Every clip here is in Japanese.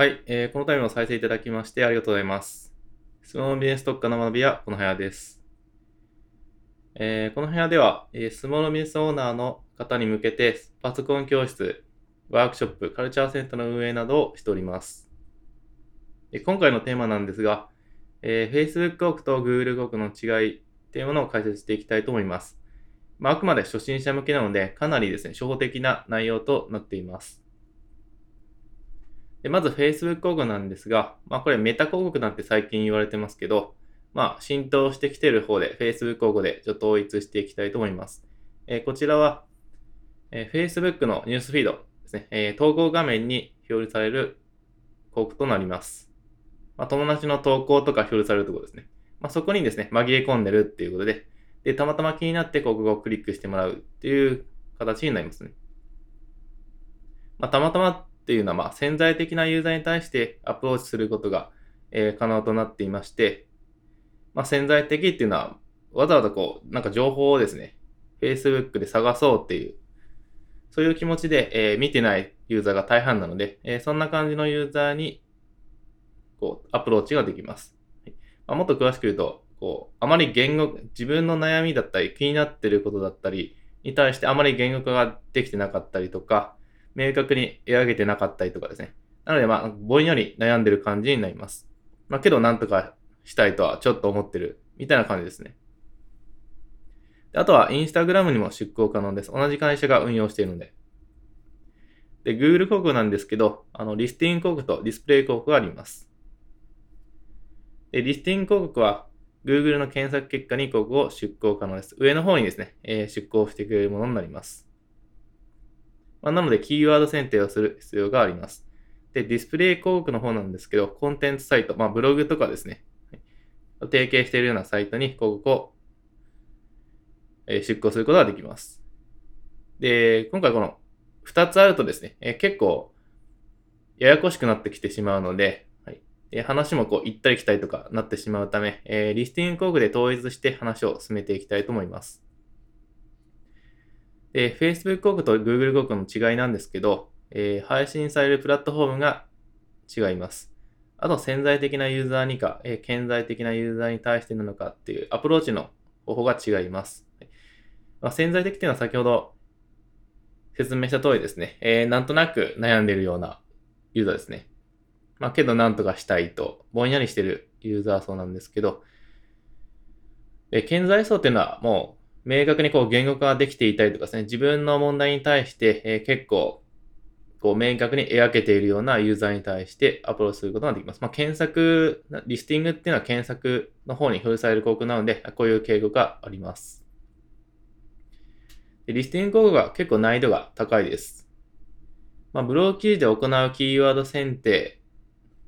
はい、えー、このタイムを再生いただきましてありがとうございます。スマホビジネス特化の学びはこの部屋です。えー、この部屋では、えー、スモールビジネスオーナーの方に向けてパソコン教室、ワークショップ、カルチャーセンターの運営などをしております。え今回のテーマなんですが、えー、Facebook 広告と Google 広告の違いっていうものを解説していきたいと思います。まあ、あくまで初心者向けなので、かなりですね、初歩的な内容となっています。でまず Facebook 広告なんですが、まあこれメタ広告なんて最近言われてますけど、まあ浸透してきてる方で Facebook 広告でちょっと統一していきたいと思います。えー、こちらは、えー、Facebook のニュースフィードですね、えー、投稿画面に表示される広告となります。まあ、友達の投稿とか表示されるところですね。まあ、そこにですね、紛れ込んでるっていうことで、で、たまたま気になって広告をクリックしてもらうっていう形になりますね。まあ、たまたまっていうのは、まあ、潜在的なユーザーに対してアプローチすることが、えー、可能となっていまして、まあ、潜在的っていうのは、わざわざこう、なんか情報をですね、Facebook で探そうっていう、そういう気持ちで、えー、見てないユーザーが大半なので、えー、そんな感じのユーザーに、こう、アプローチができます。はいまあ、もっと詳しく言うと、こう、あまり言語、自分の悩みだったり、気になってることだったりに対してあまり言語化ができてなかったりとか、明確に描けてなかったりとかですね。なので、まあ、ぼんやり悩んでる感じになります。まあ、けど、なんとかしたいとはちょっと思ってる、みたいな感じですね。であとは、インスタグラムにも出稿可能です。同じ会社が運用しているので。で、Google 広告なんですけど、あの、リスティング広告とディスプレイ広告があります。で、リスティング広告は、Google の検索結果に広告を出稿可能です。上の方にですね、えー、出稿してくれるものになります。まあ、なので、キーワード選定をする必要があります。で、ディスプレイ広告の方なんですけど、コンテンツサイト、まあ、ブログとかですね、はい提携しているようなサイトに広告を出稿することができます。で、今回この2つあるとですね、え結構ややこしくなってきてしまうので、はい、話もこう行ったり来たりとかなってしまうため、えー、リスティング広告で統一して話を進めていきたいと思います。で、Facebook 広告と Google 広告の違いなんですけど、えー、配信されるプラットフォームが違います。あと、潜在的なユーザーにか、えー、顕在的なユーザーに対してなのかっていうアプローチの方法が違います。まあ、潜在的っていうのは先ほど説明した通りですね、えー、なんとなく悩んでるようなユーザーですね。まあ、けどなんとかしたいと、ぼんやりしてるユーザー層なんですけど、で、顕在層っていうのはもう明確にこう言語化できていたりとかですね、自分の問題に対して、え、結構、こう明確に描けているようなユーザーに対してアプローチすることができます。まあ、検索、リスティングっていうのは検索の方に表示される広告なので、こういう敬語があります。でリスティング広告が結構難易度が高いです。まあ、ブログ記事で行うキーワード選定、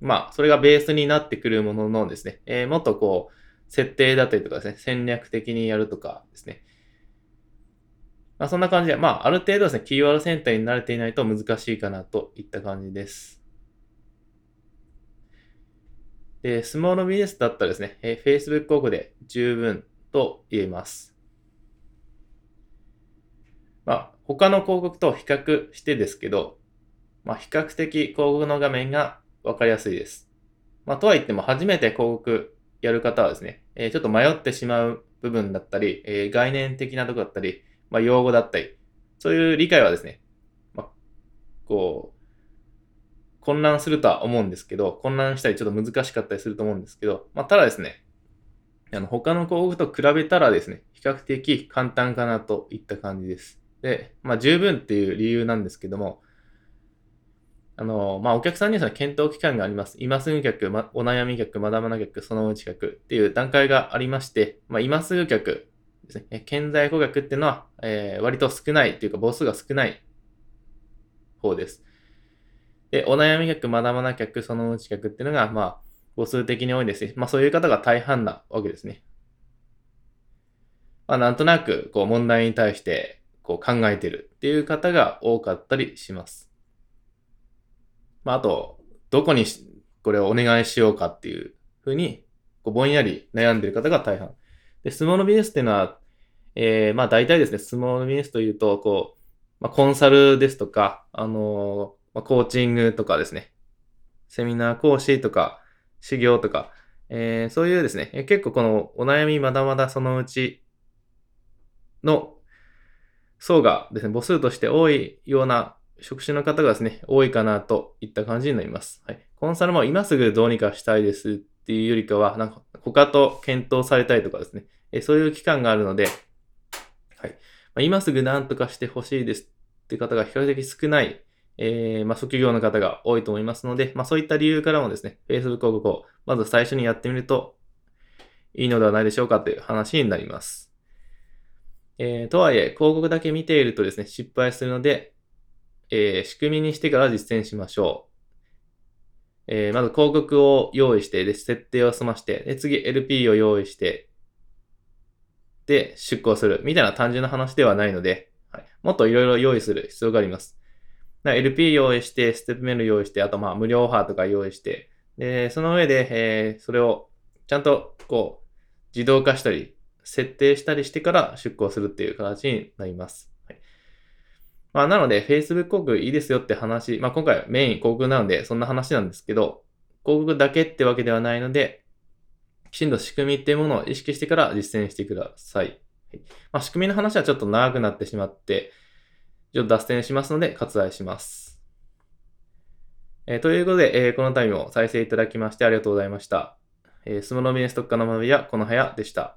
まあ、それがベースになってくるもののですね、えー、もっとこう、設定だったりとかですね、戦略的にやるとかですね。まあ、そんな感じで、まあ、ある程度ですね、キーワードセンターに慣れていないと難しいかなといった感じです。で、スモールビジネスだったらですね、えー、Facebook 広告で十分と言えます。まあ、他の広告と比較してですけど、まあ、比較的広告の画面がわかりやすいです。まあ、とは言っても初めて広告やる方はですね、え、ちょっと迷ってしまう部分だったり、え、概念的なとこだったり、まあ、用語だったり、そういう理解はですね、まあ、こう、混乱するとは思うんですけど、混乱したりちょっと難しかったりすると思うんですけど、まあ、ただですね、あの、他の広告と比べたらですね、比較的簡単かなといった感じです。で、まあ、十分っていう理由なんですけども、あの、まあ、お客さんには検討期間があります。今すぐ客、ま、お悩み客、まだまだ客、そのうち客っていう段階がありまして、まあ、今すぐ客ですね、顕在顧客っていうのは、えー、割と少ないというか母数が少ない方です。で、お悩み客、まだまだ客、そのうち客っていうのが、まあ、母数的に多いですし、まあ、そういう方が大半なわけですね。まあ、なんとなく、こう、問題に対して、こう、考えてるっていう方が多かったりします。まあ、あと、どこにこれをお願いしようかっていうふうに、こうぼんやり悩んでる方が大半。で、スモールビジネスっていうのは、えー、まあ大体ですね、スモールビジネスというと、こう、まあ、コンサルですとか、あのー、まあ、コーチングとかですね、セミナー講師とか、修行とか、えー、そういうですね、結構このお悩みまだまだそのうちの層がですね、母数として多いような職種の方がですね、多いかなといった感じになります。はい。コンサルも今すぐどうにかしたいですっていうよりかは、なんか他と検討されたいとかですね、えそういう期間があるので、はい。まあ、今すぐ何とかしてほしいですって方が比較的少ない、えー、まあ、職業の方が多いと思いますので、まあ、そういった理由からもですね、Facebook 広告をまず最初にやってみるといいのではないでしょうかという話になります。えー、とはいえ、広告だけ見ているとですね、失敗するので、えー、仕組みにしてから実践しましょう。えー、まず広告を用意して、で、設定を済まして、で、次 LP を用意して、で、出稿する。みたいな単純な話ではないので、はい、もっといろいろ用意する必要があります。LP 用意して、ステップメール用意して、あとまあ無料オファーとか用意して、で、その上で、えー、それをちゃんとこう、自動化したり、設定したりしてから出稿するっていう形になります。まあ、なので、Facebook 広告いいですよって話、まあ今回メイン広告なので、そんな話なんですけど、広告だけってわけではないので、きちんと仕組みっていうものを意識してから実践してください。はいまあ、仕組みの話はちょっと長くなってしまって、ちょっと脱線しますので割愛します。えー、ということで、えー、このタイムを再生いただきましてありがとうございました。えー、スモロビネス特化の学びはこの部屋でした。